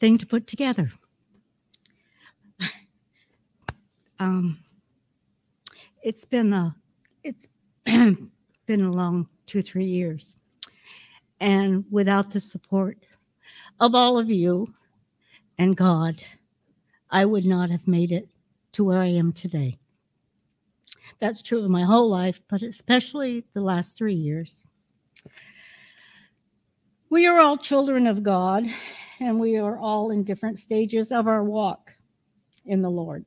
thing to put together. Um, it's been a it's been a long two three years, and without the support of all of you and God, I would not have made it to where I am today. That's true of my whole life, but especially the last three years. We are all children of God, and we are all in different stages of our walk in the Lord.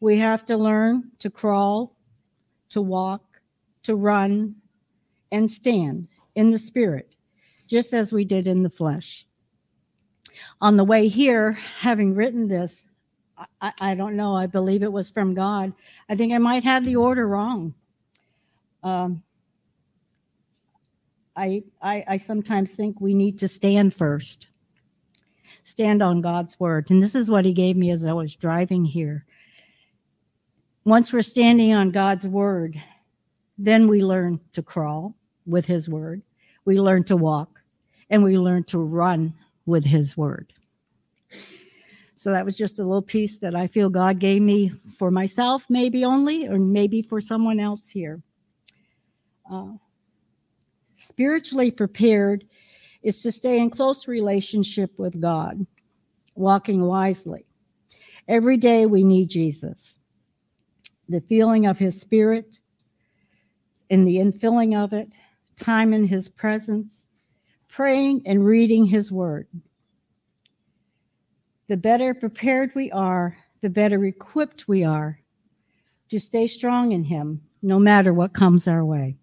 We have to learn to crawl, to walk, to run, and stand in the Spirit, just as we did in the flesh. On the way here, having written this, I, I don't know, I believe it was from God. I think I might have the order wrong. Um, I, I, I sometimes think we need to stand first, stand on God's word. And this is what he gave me as I was driving here. Once we're standing on God's word, then we learn to crawl with his word, we learn to walk, and we learn to run with his word. So that was just a little piece that I feel God gave me for myself, maybe only, or maybe for someone else here. Uh, spiritually prepared is to stay in close relationship with God, walking wisely. Every day we need Jesus. The feeling of his spirit, in the infilling of it, time in his presence, praying and reading his word. The better prepared we are, the better equipped we are to stay strong in Him no matter what comes our way.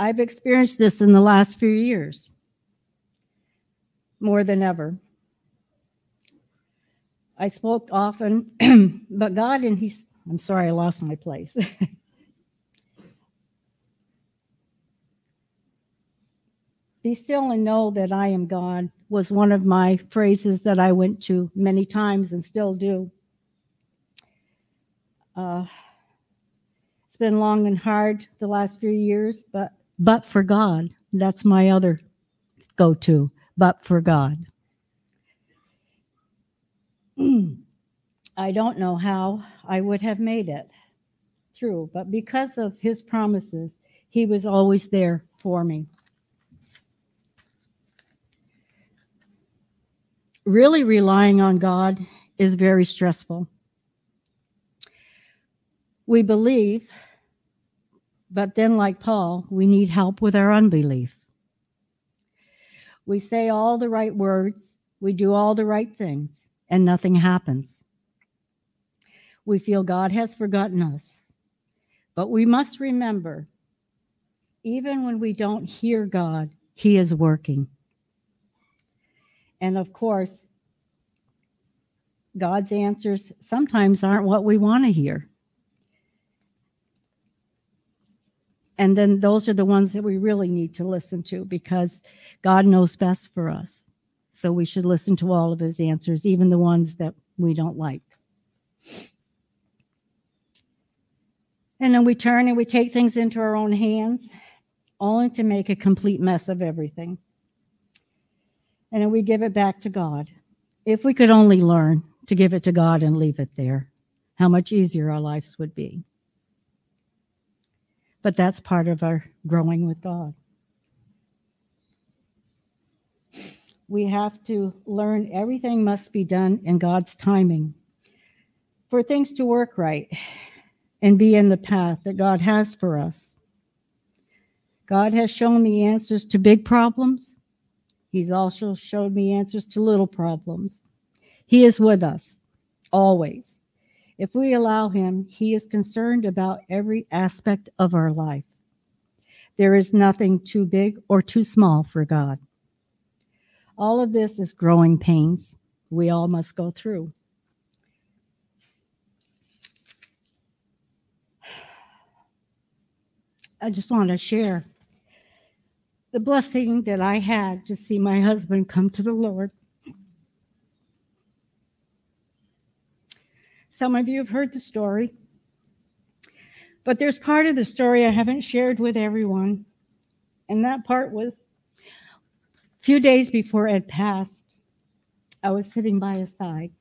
I've experienced this in the last few years more than ever. I spoke often, but God, and He's, I'm sorry, I lost my place. Be still and know that I am God was one of my phrases that I went to many times and still do. Uh, it's been long and hard the last few years, but but for God, that's my other go to. But for God. Hmm. I don't know how I would have made it through, but because of his promises, he was always there for me. really relying on God is very stressful. We believe, but then, like Paul, we need help with our unbelief. We say all the right words, we do all the right things, and nothing happens. We feel God has forgotten us. But we must remember, even when we don't hear God, He is working. And of course, God's answers sometimes aren't what we want to hear. And then those are the ones that we really need to listen to because God knows best for us. So we should listen to all of his answers, even the ones that we don't like. And then we turn and we take things into our own hands, only to make a complete mess of everything and then we give it back to God. If we could only learn to give it to God and leave it there, how much easier our lives would be. But that's part of our growing with God. We have to learn everything must be done in God's timing for things to work right and be in the path that God has for us. God has shown me answers to big problems He's also showed me answers to little problems. He is with us always. If we allow Him, He is concerned about every aspect of our life. There is nothing too big or too small for God. All of this is growing pains we all must go through. I just want to share the blessing that I had to see my husband come to the Lord. Some of you have heard the story, but there's part of the story I haven't shared with everyone. And that part was a few days before Ed passed, I was sitting by his side.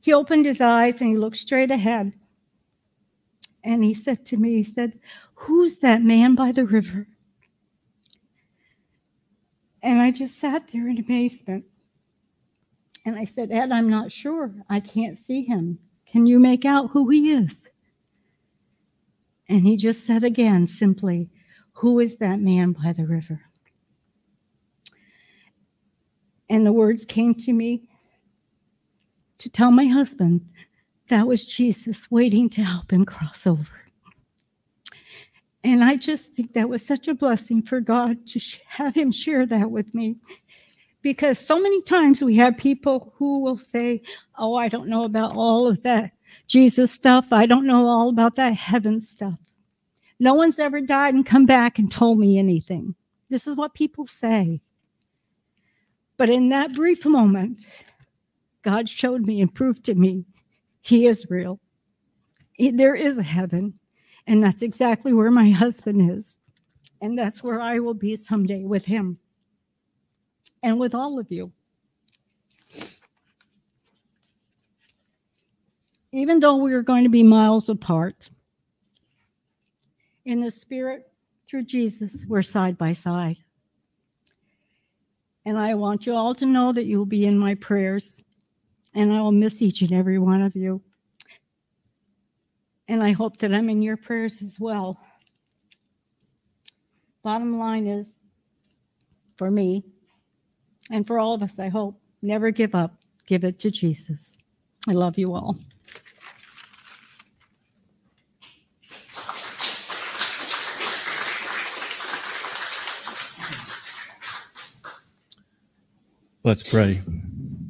He opened his eyes and he looked straight ahead. And he said to me, he said, Who's that man by the river? And I just sat there in amazement. And I said, Ed, I'm not sure. I can't see him. Can you make out who he is? And he just said again simply, Who is that man by the river? And the words came to me to tell my husband that was Jesus waiting to help him cross over. And I just think that was such a blessing for God to have him share that with me. Because so many times we have people who will say, Oh, I don't know about all of that Jesus stuff. I don't know all about that heaven stuff. No one's ever died and come back and told me anything. This is what people say. But in that brief moment, God showed me and proved to me He is real. There is a heaven, and that's exactly where my husband is. And that's where I will be someday with him and with all of you. Even though we are going to be miles apart, in the Spirit, through Jesus, we're side by side. And I want you all to know that you will be in my prayers, and I will miss each and every one of you. And I hope that I'm in your prayers as well. Bottom line is for me and for all of us, I hope, never give up. Give it to Jesus. I love you all. Let's pray.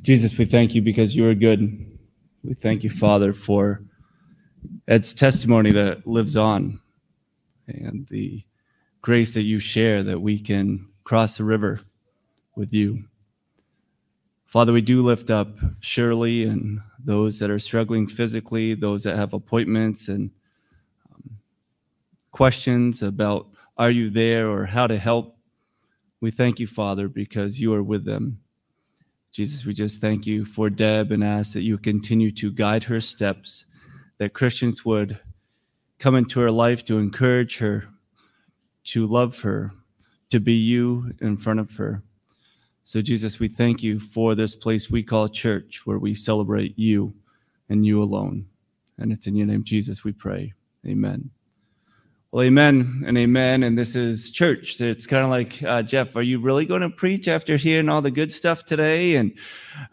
Jesus, we thank you because you are good. We thank you, Father, for Ed's testimony that lives on and the grace that you share that we can cross the river with you. Father, we do lift up Shirley and those that are struggling physically, those that have appointments and um, questions about are you there or how to help. We thank you, Father, because you are with them. Jesus, we just thank you for Deb and ask that you continue to guide her steps, that Christians would come into her life to encourage her, to love her, to be you in front of her. So, Jesus, we thank you for this place we call church, where we celebrate you and you alone. And it's in your name, Jesus, we pray. Amen. Well, amen and amen. And this is church. So it's kind of like, uh, Jeff, are you really going to preach after hearing all the good stuff today? And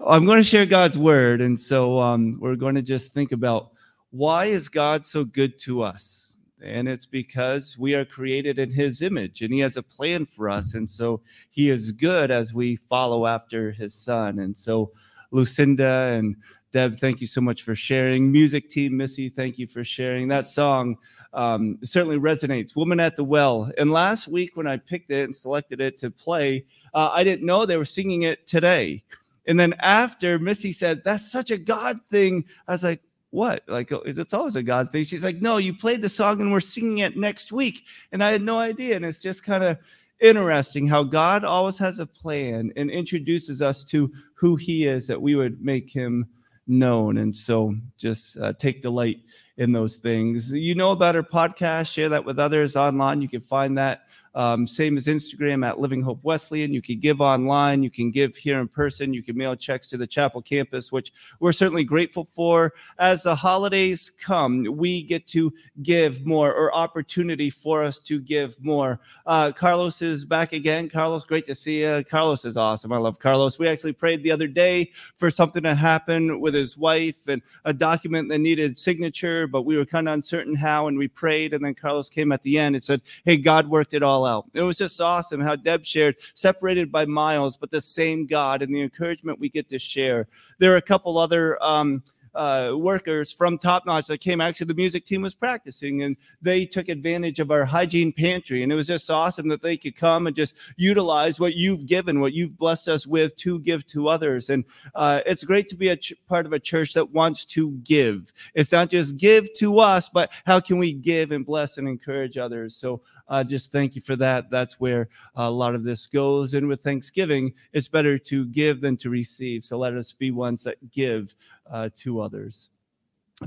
I'm going to share God's word. And so um, we're going to just think about why is God so good to us? And it's because we are created in his image and he has a plan for us. And so he is good as we follow after his son. And so Lucinda and Deb, thank you so much for sharing. Music team, Missy, thank you for sharing. That song um, certainly resonates. Woman at the Well. And last week, when I picked it and selected it to play, uh, I didn't know they were singing it today. And then after Missy said, That's such a God thing, I was like, what? Like, oh, it's always a God thing. She's like, no, you played the song and we're singing it next week. And I had no idea. And it's just kind of interesting how God always has a plan and introduces us to who he is that we would make him known. And so just uh, take delight in those things. You know about our podcast, share that with others online. You can find that um, same as Instagram at Living Hope Wesleyan. You can give online, you can give here in person, you can mail checks to the chapel campus, which we're certainly grateful for. As the holidays come, we get to give more or opportunity for us to give more. Uh, Carlos is back again. Carlos, great to see you. Carlos is awesome. I love Carlos. We actually prayed the other day for something to happen with his wife and a document that needed signature, but we were kind of uncertain how, and we prayed. And then Carlos came at the end and said, Hey, God worked it all out. It was just awesome how Deb shared, separated by miles, but the same God and the encouragement we get to share. There are a couple other um, uh, workers from Top Notch that came. Actually, the music team was practicing, and they took advantage of our hygiene pantry. And it was just awesome that they could come and just utilize what you've given, what you've blessed us with, to give to others. And uh, it's great to be a ch- part of a church that wants to give. It's not just give to us, but how can we give and bless and encourage others? So uh, just thank you for that. That's where a lot of this goes. And with Thanksgiving, it's better to give than to receive. So let us be ones that give uh, to others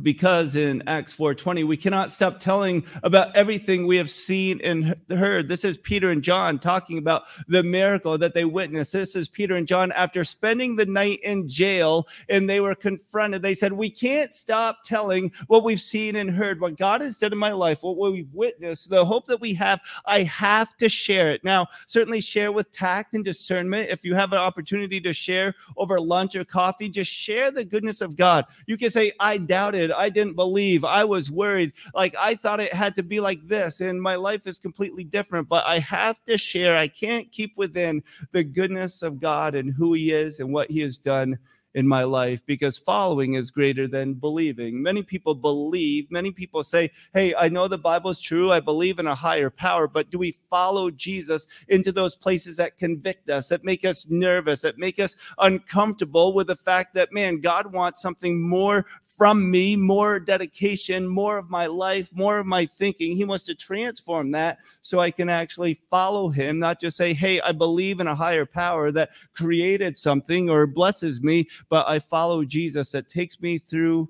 because in acts 4.20 we cannot stop telling about everything we have seen and heard. This is peter and john talking about the miracle that they witnessed. This is peter and john after spending the night in jail and they were confronted. They said we can't stop telling what we've seen and heard. What god has done in my life what we've witnessed the hope that we have i have to share it. Now certainly share with tact and discernment. If you have an opportunity to share over lunch or coffee just share the goodness of god. You can say i doubt it I didn't believe. I was worried. Like I thought it had to be like this, and my life is completely different. But I have to share. I can't keep within the goodness of God and who He is and what He has done in my life because following is greater than believing. Many people believe, many people say, Hey, I know the Bible's true. I believe in a higher power, but do we follow Jesus into those places that convict us, that make us nervous, that make us uncomfortable with the fact that, man, God wants something more from me, more dedication, more of my life, more of my thinking. He wants to transform that so I can actually follow him, not just say, Hey, I believe in a higher power that created something or blesses me, but I follow Jesus that takes me through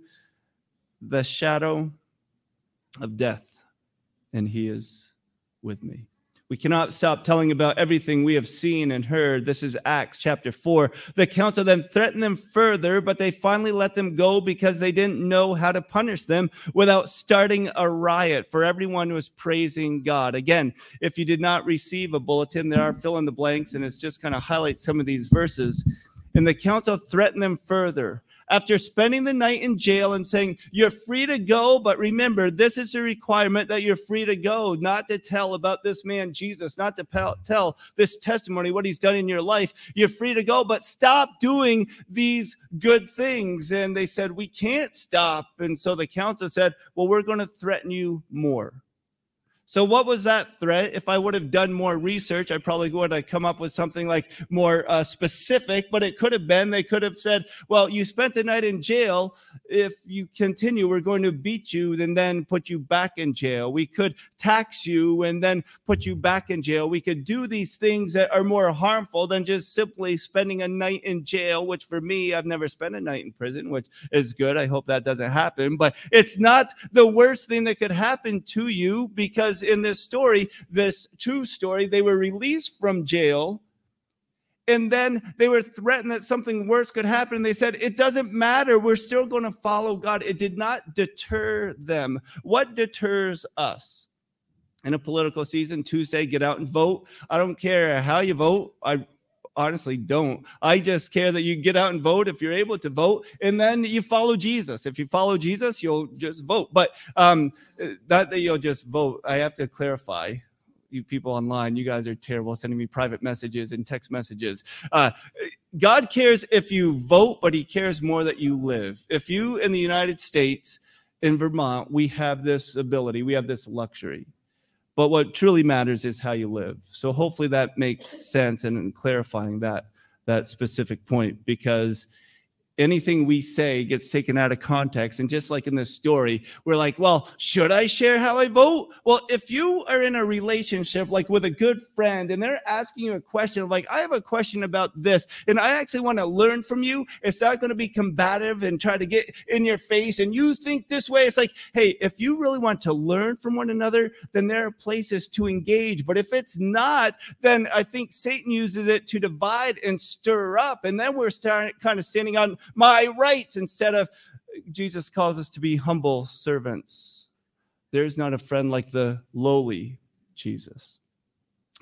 the shadow of death, and He is with me. We cannot stop telling about everything we have seen and heard. This is Acts chapter 4. The council then threatened them further, but they finally let them go because they didn't know how to punish them without starting a riot for everyone who was praising God. Again, if you did not receive a bulletin, there are fill in the blanks, and it's just kind of highlights some of these verses. And the council threatened them further. After spending the night in jail and saying, You're free to go, but remember, this is a requirement that you're free to go, not to tell about this man, Jesus, not to tell this testimony, what he's done in your life. You're free to go, but stop doing these good things. And they said, We can't stop. And so the council said, Well, we're going to threaten you more. So, what was that threat? If I would have done more research, I probably would have come up with something like more uh, specific, but it could have been they could have said, Well, you spent the night in jail. If you continue, we're going to beat you and then put you back in jail. We could tax you and then put you back in jail. We could do these things that are more harmful than just simply spending a night in jail, which for me, I've never spent a night in prison, which is good. I hope that doesn't happen, but it's not the worst thing that could happen to you because in this story, this true story, they were released from jail and then they were threatened that something worse could happen. They said, It doesn't matter. We're still going to follow God. It did not deter them. What deters us? In a political season, Tuesday, get out and vote. I don't care how you vote. I honestly don't. I just care that you get out and vote if you're able to vote, and then you follow Jesus. If you follow Jesus, you'll just vote. But um, not that you'll just vote. I have to clarify. You people online, you guys are terrible sending me private messages and text messages. Uh, God cares if you vote, but He cares more that you live. If you in the United States, in Vermont, we have this ability, we have this luxury but what truly matters is how you live. So hopefully that makes sense and clarifying that that specific point because anything we say gets taken out of context. And just like in this story, we're like, well, should I share how I vote? Well, if you are in a relationship like with a good friend and they're asking you a question like, I have a question about this, and I actually want to learn from you, it's not going to be combative and try to get in your face and you think this way. It's like, hey, if you really want to learn from one another, then there are places to engage. But if it's not, then I think Satan uses it to divide and stir up. And then we're starting kind of standing on my rights instead of Jesus calls us to be humble servants. There's not a friend like the lowly Jesus.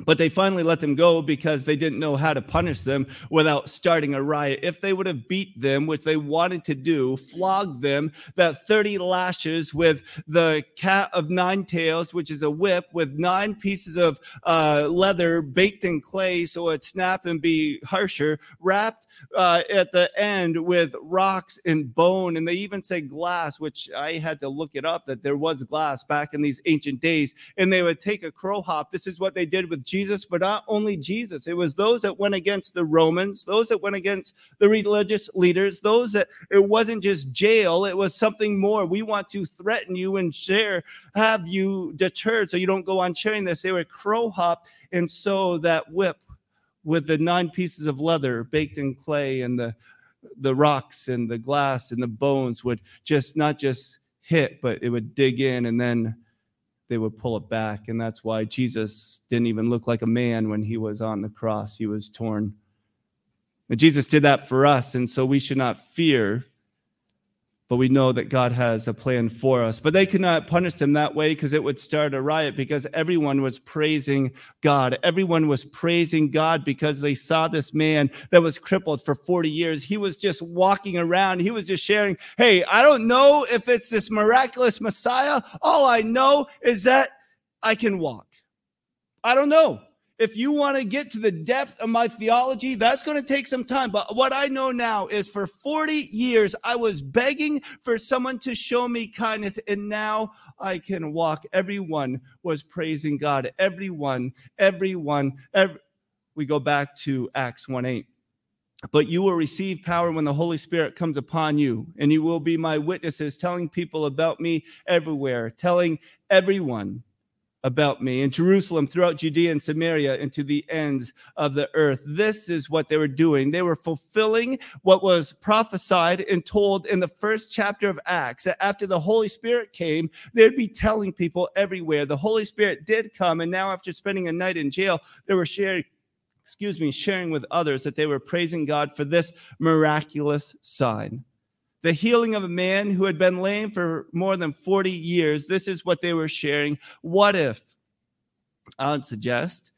But they finally let them go because they didn't know how to punish them without starting a riot. If they would have beat them, which they wanted to do, flogged them, that 30 lashes with the cat of nine tails, which is a whip with nine pieces of uh, leather baked in clay so it snap and be harsher, wrapped uh, at the end with rocks and bone. And they even say glass, which I had to look it up that there was glass back in these ancient days. And they would take a crow hop. This is what they did with Jesus, but not only Jesus. It was those that went against the Romans, those that went against the religious leaders, those that it wasn't just jail, it was something more. We want to threaten you and share, have you deterred so you don't go on sharing this. They were crow hop and so that whip with the nine pieces of leather baked in clay and the the rocks and the glass and the bones would just not just hit, but it would dig in and then they would pull it back. And that's why Jesus didn't even look like a man when he was on the cross. He was torn. And Jesus did that for us. And so we should not fear but we know that God has a plan for us. But they could not punish them that way because it would start a riot because everyone was praising God. Everyone was praising God because they saw this man that was crippled for 40 years. He was just walking around. He was just sharing, Hey, I don't know if it's this miraculous Messiah. All I know is that I can walk. I don't know if you want to get to the depth of my theology, that's going to take some time. But what I know now is for 40 years, I was begging for someone to show me kindness, and now I can walk. Everyone was praising God. Everyone, everyone, every, we go back to Acts 1 8. But you will receive power when the Holy Spirit comes upon you, and you will be my witnesses, telling people about me everywhere, telling everyone about me in Jerusalem, throughout Judea and Samaria, and to the ends of the earth. This is what they were doing. They were fulfilling what was prophesied and told in the first chapter of Acts. That after the Holy Spirit came, they'd be telling people everywhere. The Holy Spirit did come, and now after spending a night in jail, they were sharing. Excuse me, sharing with others that they were praising God for this miraculous sign the healing of a man who had been lame for more than 40 years. This is what they were sharing. What if, I would suggest,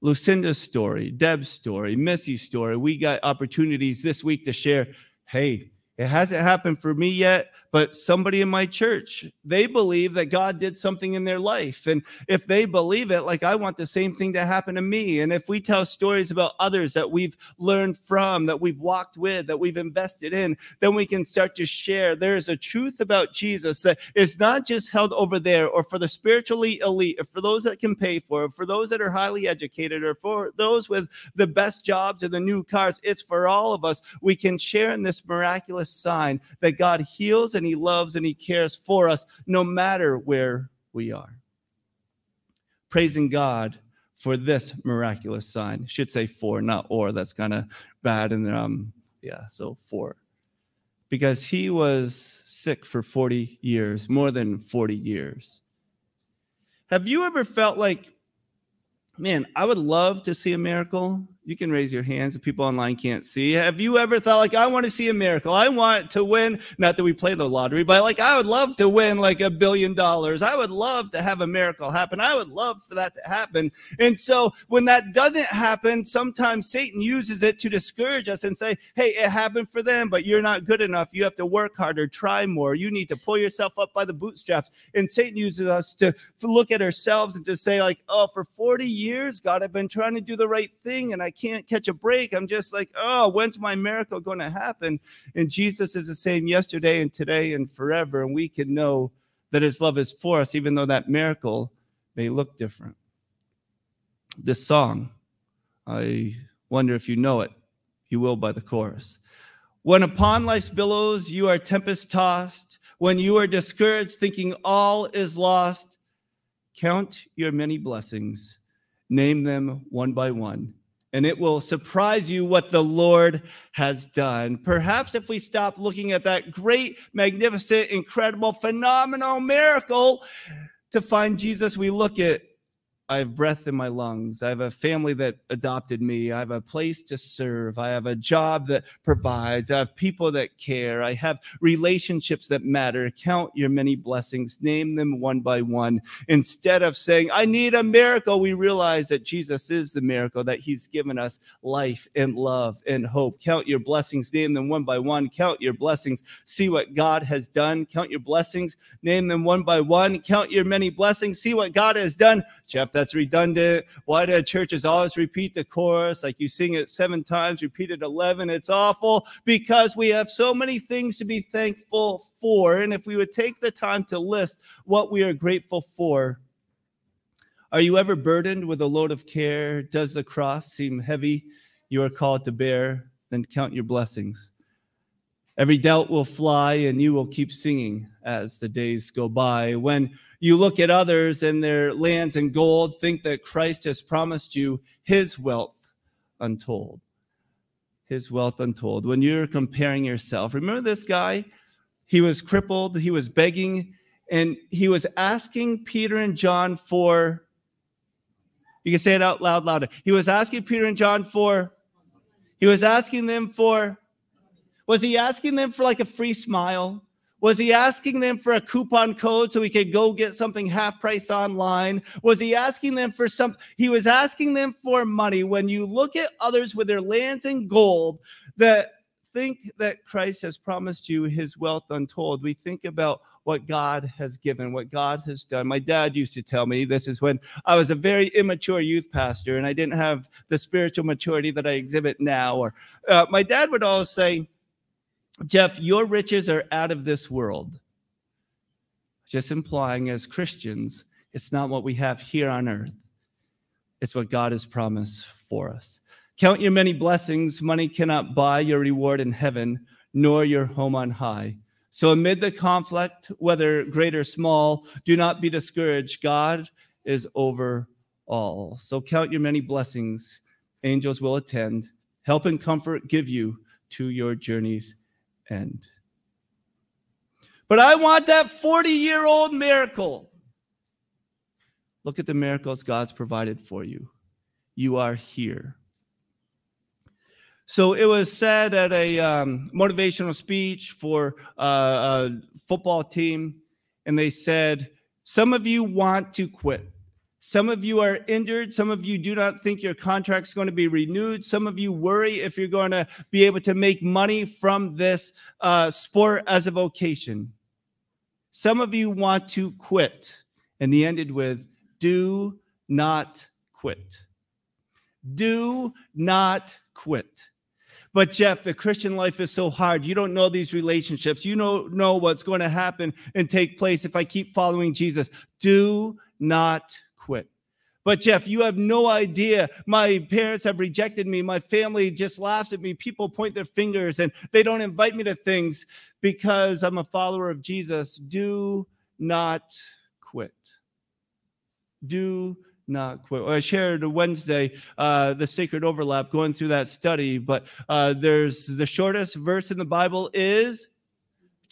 Lucinda's story, Deb's story, Missy's story, we got opportunities this week to share. Hey, it hasn't happened for me yet, but somebody in my church, they believe that God did something in their life. And if they believe it, like I want the same thing to happen to me. And if we tell stories about others that we've learned from, that we've walked with, that we've invested in, then we can start to share. There is a truth about Jesus that is not just held over there or for the spiritually elite, or for those that can pay for it, for those that are highly educated, or for those with the best jobs and the new cars. It's for all of us. We can share in this miraculous sign that God heals and and He loves and He cares for us no matter where we are. Praising God for this miraculous sign. Should say for, not or. That's kind of bad. And um, yeah, so for. Because he was sick for 40 years, more than 40 years. Have you ever felt like, man, I would love to see a miracle, you can raise your hands if people online can't see. Have you ever thought like I want to see a miracle? I want to win, not that we play the lottery, but like I would love to win like a billion dollars. I would love to have a miracle happen. I would love for that to happen. And so when that doesn't happen, sometimes Satan uses it to discourage us and say, "Hey, it happened for them, but you're not good enough. You have to work harder, try more. You need to pull yourself up by the bootstraps." And Satan uses us to look at ourselves and to say like, "Oh, for 40 years, God, I've been trying to do the right thing and I can't catch a break. I'm just like, oh, when's my miracle going to happen? And Jesus is the same yesterday and today and forever. And we can know that his love is for us, even though that miracle may look different. This song, I wonder if you know it. You will by the chorus. When upon life's billows you are tempest tossed, when you are discouraged, thinking all is lost, count your many blessings, name them one by one and it will surprise you what the Lord has done. Perhaps if we stop looking at that great, magnificent, incredible, phenomenal miracle to find Jesus, we look at I have breath in my lungs. I have a family that adopted me. I have a place to serve. I have a job that provides. I have people that care. I have relationships that matter. Count your many blessings, name them one by one. Instead of saying, I need a miracle, we realize that Jesus is the miracle, that He's given us life and love and hope. Count your blessings, name them one by one. Count your blessings, see what God has done. Count your blessings, name them one by one. Count your many blessings, see what God has done. Jeff, that's redundant. Why do churches always repeat the chorus? Like you sing it seven times, repeat it 11. It's awful because we have so many things to be thankful for. And if we would take the time to list what we are grateful for, Are you ever burdened with a load of care? Does the cross seem heavy you are called to bear? Then count your blessings. Every doubt will fly, and you will keep singing as the days go by. When you look at others and their lands and gold, think that Christ has promised you his wealth untold. His wealth untold. When you're comparing yourself, remember this guy? He was crippled, he was begging, and he was asking Peter and John for you can say it out loud, louder. He was asking Peter and John for, he was asking them for, was he asking them for like a free smile? Was he asking them for a coupon code so he could go get something half price online? Was he asking them for some? He was asking them for money. When you look at others with their lands and gold that think that Christ has promised you his wealth untold, we think about what God has given, what God has done. My dad used to tell me this is when I was a very immature youth pastor and I didn't have the spiritual maturity that I exhibit now. Or uh, my dad would always say, Jeff, your riches are out of this world. Just implying as Christians, it's not what we have here on earth, it's what God has promised for us. Count your many blessings. Money cannot buy your reward in heaven, nor your home on high. So, amid the conflict, whether great or small, do not be discouraged. God is over all. So, count your many blessings. Angels will attend, help and comfort give you to your journey's end. But I want that 40 year old miracle. Look at the miracles God's provided for you. You are here. So it was said at a um, motivational speech for uh, a football team, and they said, Some of you want to quit. Some of you are injured. Some of you do not think your contract's going to be renewed. Some of you worry if you're going to be able to make money from this uh, sport as a vocation. Some of you want to quit. And he ended with, Do not quit. Do not quit. But Jeff, the Christian life is so hard. You don't know these relationships. You don't know what's going to happen and take place if I keep following Jesus. Do not quit. But Jeff, you have no idea. My parents have rejected me. My family just laughs at me. People point their fingers and they don't invite me to things because I'm a follower of Jesus. Do not quit. Do not quit. I shared Wednesday uh, the sacred overlap going through that study, but uh, there's the shortest verse in the Bible is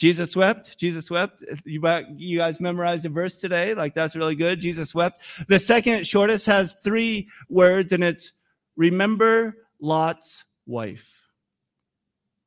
Jesus wept. Jesus wept. You, you guys memorized the verse today. Like that's really good. Jesus wept. The second shortest has three words, and it's remember Lot's wife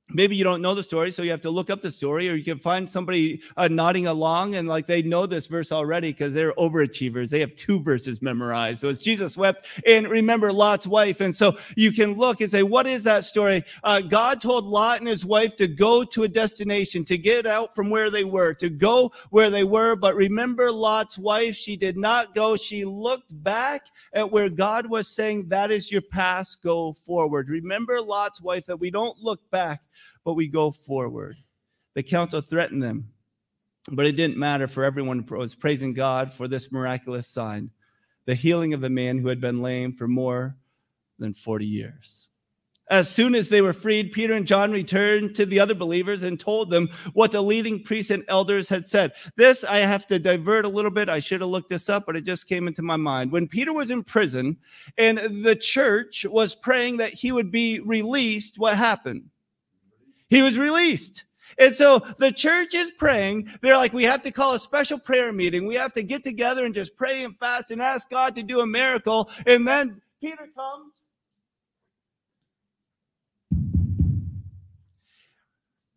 maybe you don't know the story so you have to look up the story or you can find somebody uh, nodding along and like they know this verse already because they're overachievers. They have two verses memorized. So it's jesus wept and remember lot's wife and so you can look and say what is that story? Uh, god told lot and his wife to go to a destination to get out from where they were to go where they were but remember lot's wife. She did not go. She looked back at where god was saying that is your past go forward. Remember lot's wife that we don't look back but we go forward. The council threatened them, but it didn't matter, for everyone was praising God for this miraculous sign the healing of a man who had been lame for more than 40 years. As soon as they were freed, Peter and John returned to the other believers and told them what the leading priests and elders had said. This I have to divert a little bit. I should have looked this up, but it just came into my mind. When Peter was in prison and the church was praying that he would be released, what happened? He was released. And so the church is praying. They're like, we have to call a special prayer meeting. We have to get together and just pray and fast and ask God to do a miracle. And then Peter comes.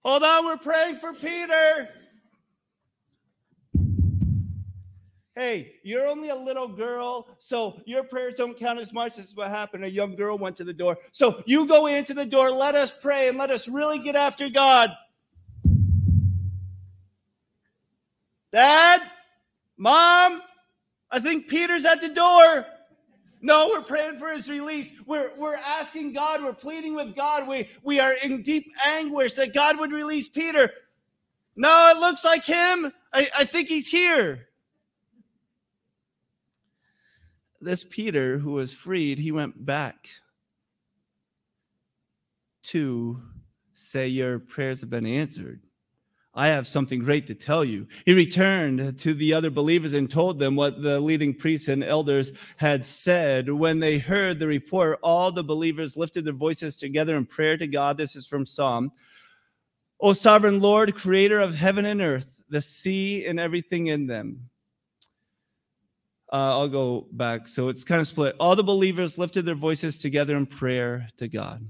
Hold on, we're praying for Peter. Hey, you're only a little girl, so your prayers don't count as much. This is what happened. A young girl went to the door. So you go into the door, let us pray, and let us really get after God. Dad, mom, I think Peter's at the door. No, we're praying for his release. We're, we're asking God, we're pleading with God. We, we are in deep anguish that God would release Peter. No, it looks like him. I, I think he's here. This Peter, who was freed, he went back to say, Your prayers have been answered. I have something great to tell you. He returned to the other believers and told them what the leading priests and elders had said. When they heard the report, all the believers lifted their voices together in prayer to God. This is from Psalm. O sovereign Lord, creator of heaven and earth, the sea and everything in them. Uh, I'll go back. So it's kind of split. All the believers lifted their voices together in prayer to God.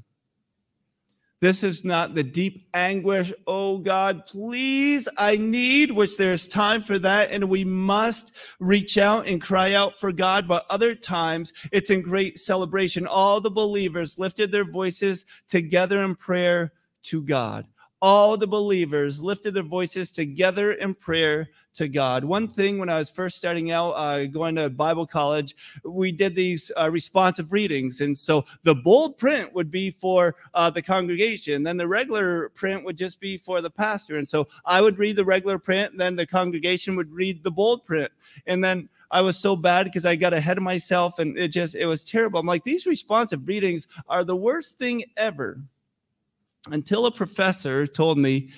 This is not the deep anguish, oh God, please, I need, which there's time for that. And we must reach out and cry out for God. But other times it's in great celebration. All the believers lifted their voices together in prayer to God all the believers lifted their voices together in prayer to God. One thing when I was first starting out, uh, going to Bible college, we did these uh, responsive readings. And so the bold print would be for uh, the congregation, then the regular print would just be for the pastor. And so I would read the regular print, and then the congregation would read the bold print. And then I was so bad because I got ahead of myself and it just, it was terrible. I'm like, these responsive readings are the worst thing ever until a professor told me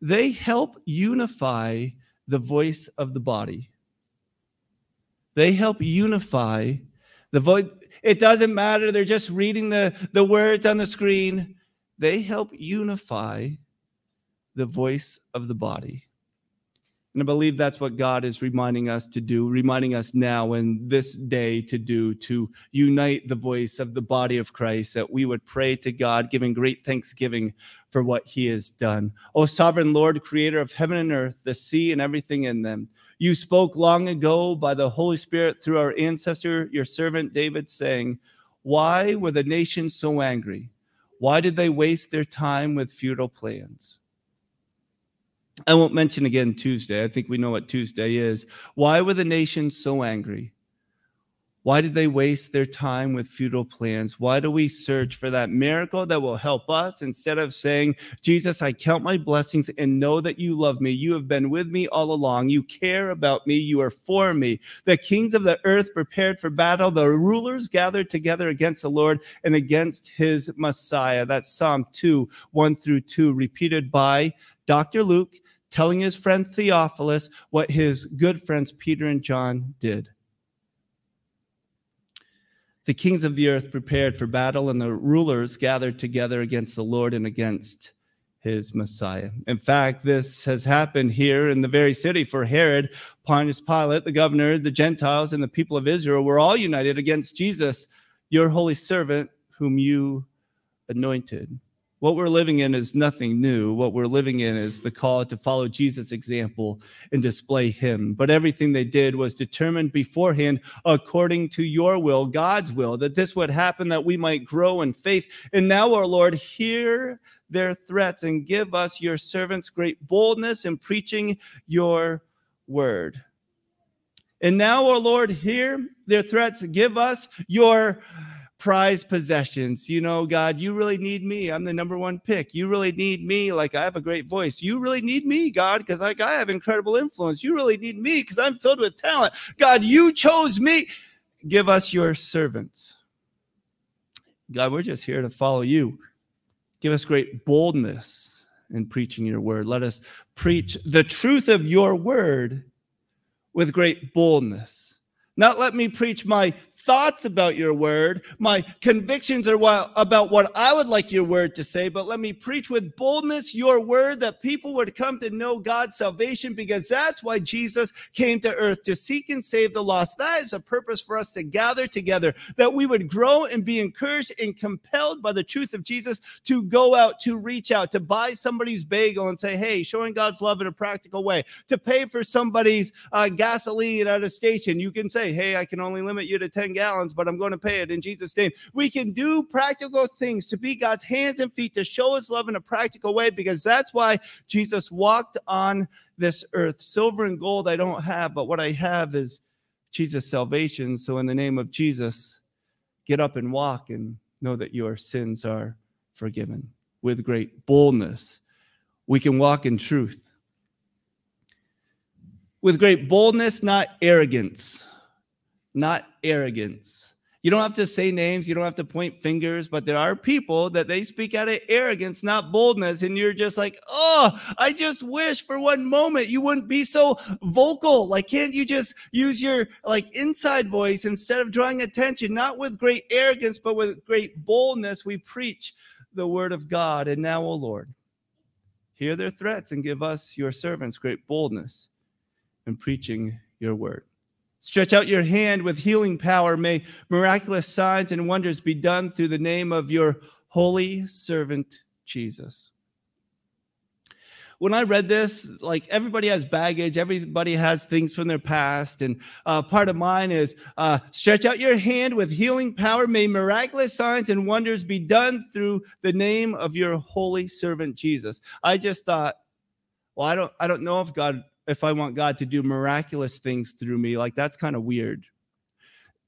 they help unify the voice of the body. They help unify the voice. It doesn't matter. They're just reading the, the words on the screen. They help unify the voice of the body. And I believe that's what God is reminding us to do, reminding us now in this day to do, to unite the voice of the body of Christ, that we would pray to God, giving great thanksgiving for what he has done. O sovereign Lord, creator of heaven and earth, the sea and everything in them, you spoke long ago by the Holy Spirit through our ancestor, your servant David, saying, Why were the nations so angry? Why did they waste their time with futile plans? I won't mention again Tuesday. I think we know what Tuesday is. Why were the nations so angry? Why did they waste their time with futile plans? Why do we search for that miracle that will help us instead of saying, Jesus, I count my blessings and know that you love me. You have been with me all along. You care about me. You are for me. The kings of the earth prepared for battle. The rulers gathered together against the Lord and against his Messiah. That's Psalm 2, 1 through 2, repeated by Dr. Luke telling his friend Theophilus what his good friends Peter and John did. The kings of the earth prepared for battle, and the rulers gathered together against the Lord and against his Messiah. In fact, this has happened here in the very city for Herod, Pontius Pilate, the governor, the Gentiles, and the people of Israel were all united against Jesus, your holy servant, whom you anointed. What we're living in is nothing new. What we're living in is the call to follow Jesus' example and display him. But everything they did was determined beforehand according to your will, God's will, that this would happen, that we might grow in faith. And now, our Lord, hear their threats and give us, your servants, great boldness in preaching your word. And now, our Lord, hear their threats. Give us your prized possessions. You know, God, you really need me. I'm the number one pick. You really need me. Like I have a great voice. You really need me, God, because like I have incredible influence. You really need me because I'm filled with talent. God, you chose me. Give us your servants. God, we're just here to follow you. Give us great boldness in preaching your word. Let us preach the truth of your word with great boldness. Not let me preach my thoughts about your word. My convictions are about what I would like your word to say, but let me preach with boldness your word that people would come to know God's salvation because that's why Jesus came to earth to seek and save the lost. That is a purpose for us to gather together, that we would grow and be encouraged and compelled by the truth of Jesus to go out, to reach out, to buy somebody's bagel and say, hey, showing God's love in a practical way, to pay for somebody's uh, gasoline at a station. You can say, hey, I can only limit you to 10 gallons, but I'm going to pay it in Jesus' name. We can do practical things to be God's hands and feet to show his love in a practical way because that's why Jesus walked on this earth. Silver and gold I don't have, but what I have is Jesus' salvation. So, in the name of Jesus, get up and walk and know that your sins are forgiven with great boldness. We can walk in truth. With great boldness, not arrogance not arrogance. You don't have to say names, you don't have to point fingers, but there are people that they speak out of arrogance, not boldness. And you're just like, oh, I just wish for one moment you wouldn't be so vocal. Like, can't you just use your like inside voice instead of drawing attention, not with great arrogance, but with great boldness? We preach the word of God. And now, O Lord, hear their threats and give us, your servants, great boldness in preaching your word. Stretch out your hand with healing power. May miraculous signs and wonders be done through the name of your holy servant, Jesus. When I read this, like everybody has baggage, everybody has things from their past. And uh, part of mine is uh, stretch out your hand with healing power. May miraculous signs and wonders be done through the name of your holy servant, Jesus. I just thought, well, I don't, I don't know if God if I want God to do miraculous things through me. Like, that's kind of weird.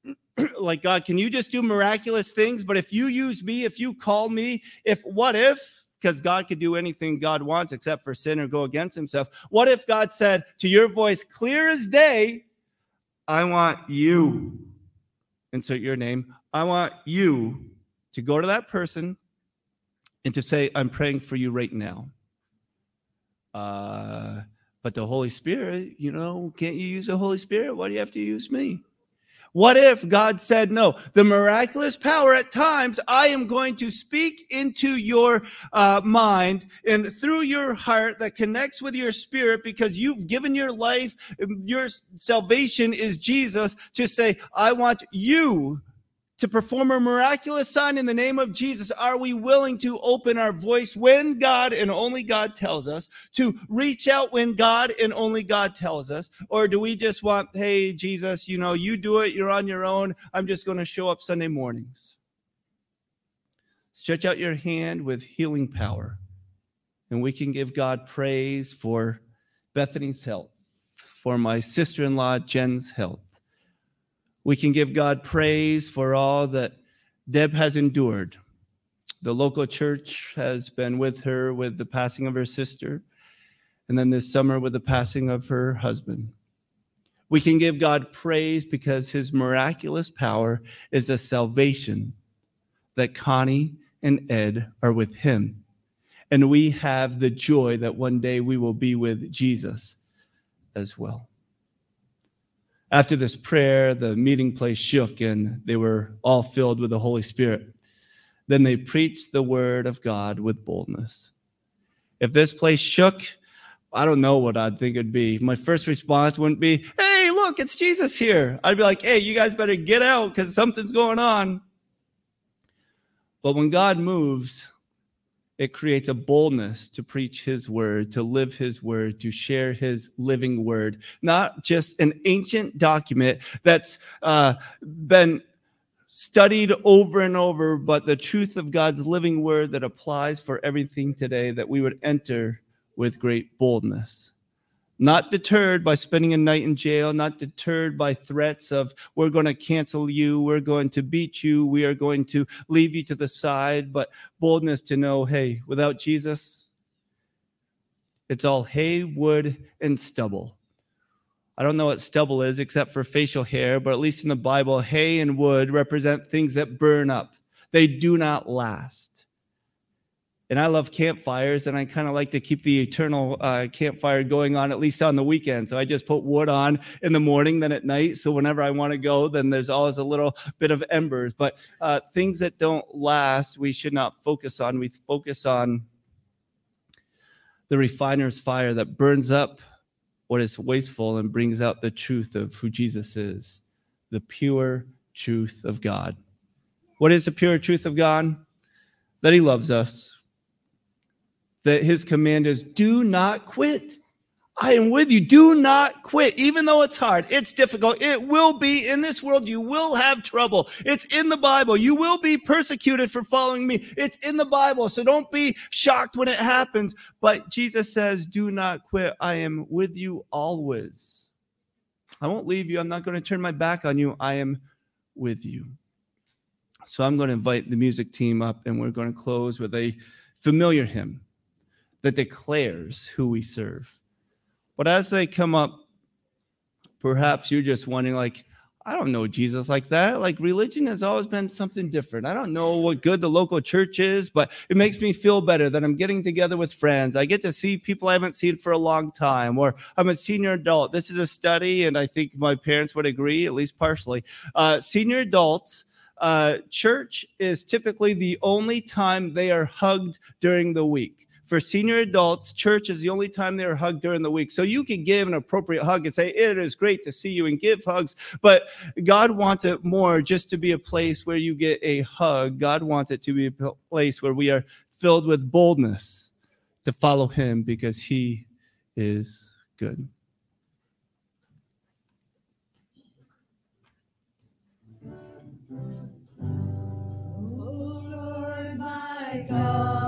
like, God, can you just do miraculous things? But if you use me, if you call me, if what if, because God could do anything God wants except for sin or go against himself. What if God said to your voice, clear as day, I want you, insert your name, I want you to go to that person and to say, I'm praying for you right now. Uh, but the Holy Spirit, you know, can't you use the Holy Spirit? Why do you have to use me? What if God said no? The miraculous power at times, I am going to speak into your uh, mind and through your heart that connects with your spirit because you've given your life, your salvation is Jesus to say, I want you to perform a miraculous sign in the name of Jesus? Are we willing to open our voice when God and only God tells us, to reach out when God and only God tells us? Or do we just want, hey, Jesus, you know, you do it, you're on your own. I'm just going to show up Sunday mornings. Stretch out your hand with healing power, and we can give God praise for Bethany's health, for my sister in law, Jen's health we can give God praise for all that Deb has endured. The local church has been with her with the passing of her sister, and then this summer with the passing of her husband. We can give God praise because his miraculous power is a salvation that Connie and Ed are with him. And we have the joy that one day we will be with Jesus as well. After this prayer, the meeting place shook and they were all filled with the Holy Spirit. Then they preached the word of God with boldness. If this place shook, I don't know what I'd think it'd be. My first response wouldn't be, hey, look, it's Jesus here. I'd be like, hey, you guys better get out because something's going on. But when God moves, it creates a boldness to preach his word, to live his word, to share his living word, not just an ancient document that's uh, been studied over and over, but the truth of God's living word that applies for everything today, that we would enter with great boldness not deterred by spending a night in jail, not deterred by threats of, we're going to cancel you, we're going to beat you, we are going to leave you to the side, but boldness to know, hey, without Jesus, it's all hay, wood, and stubble. I don't know what stubble is except for facial hair, but at least in the Bible, hay and wood represent things that burn up. They do not last and I love campfires, and I kind of like to keep the eternal uh, campfire going on at least on the weekend. So I just put wood on in the morning, then at night. So whenever I want to go, then there's always a little bit of embers. But uh, things that don't last, we should not focus on. We focus on the refiner's fire that burns up what is wasteful and brings out the truth of who Jesus is, the pure truth of God. What is the pure truth of God? That He loves us that his command is do not quit. I am with you. Do not quit. Even though it's hard, it's difficult. It will be in this world. You will have trouble. It's in the Bible. You will be persecuted for following me. It's in the Bible. So don't be shocked when it happens. But Jesus says, do not quit. I am with you always. I won't leave you. I'm not going to turn my back on you. I am with you. So I'm going to invite the music team up and we're going to close with a familiar hymn that declares who we serve. But as they come up, perhaps you're just wondering, like, I don't know Jesus like that. Like religion has always been something different. I don't know what good the local church is, but it makes me feel better that I'm getting together with friends. I get to see people I haven't seen for a long time, or I'm a senior adult. This is a study, and I think my parents would agree, at least partially. Uh, senior adults. Uh, church is typically the only time they are hugged during the week for senior adults, church is the only time they are hugged during the week. So you can give an appropriate hug and say, It is great to see you and give hugs. But God wants it more just to be a place where you get a hug. God wants it to be a place where we are filled with boldness to follow Him because He is good. Oh Lord, my God,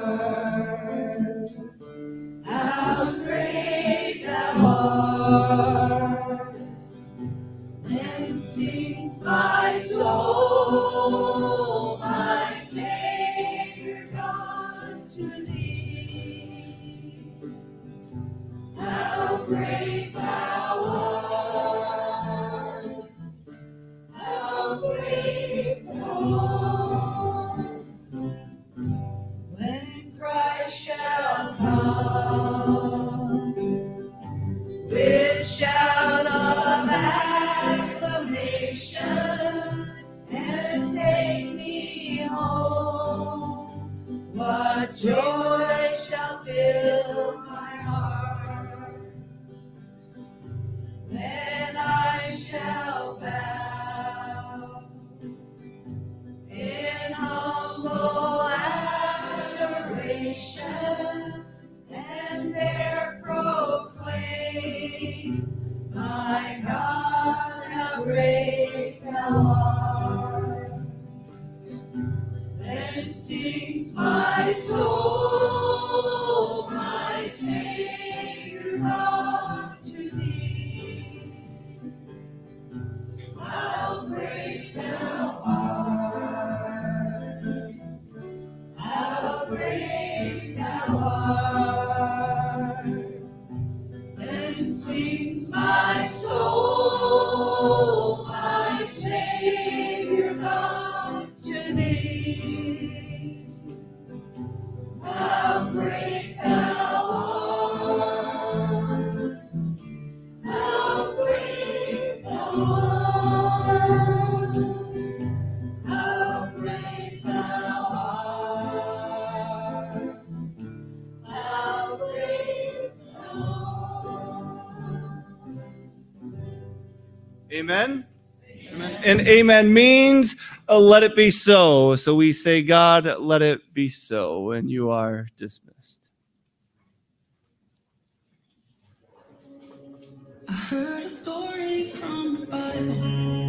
Amen. Means uh, let it be so. So we say, God, let it be so. And you are dismissed. I heard a story from the Bible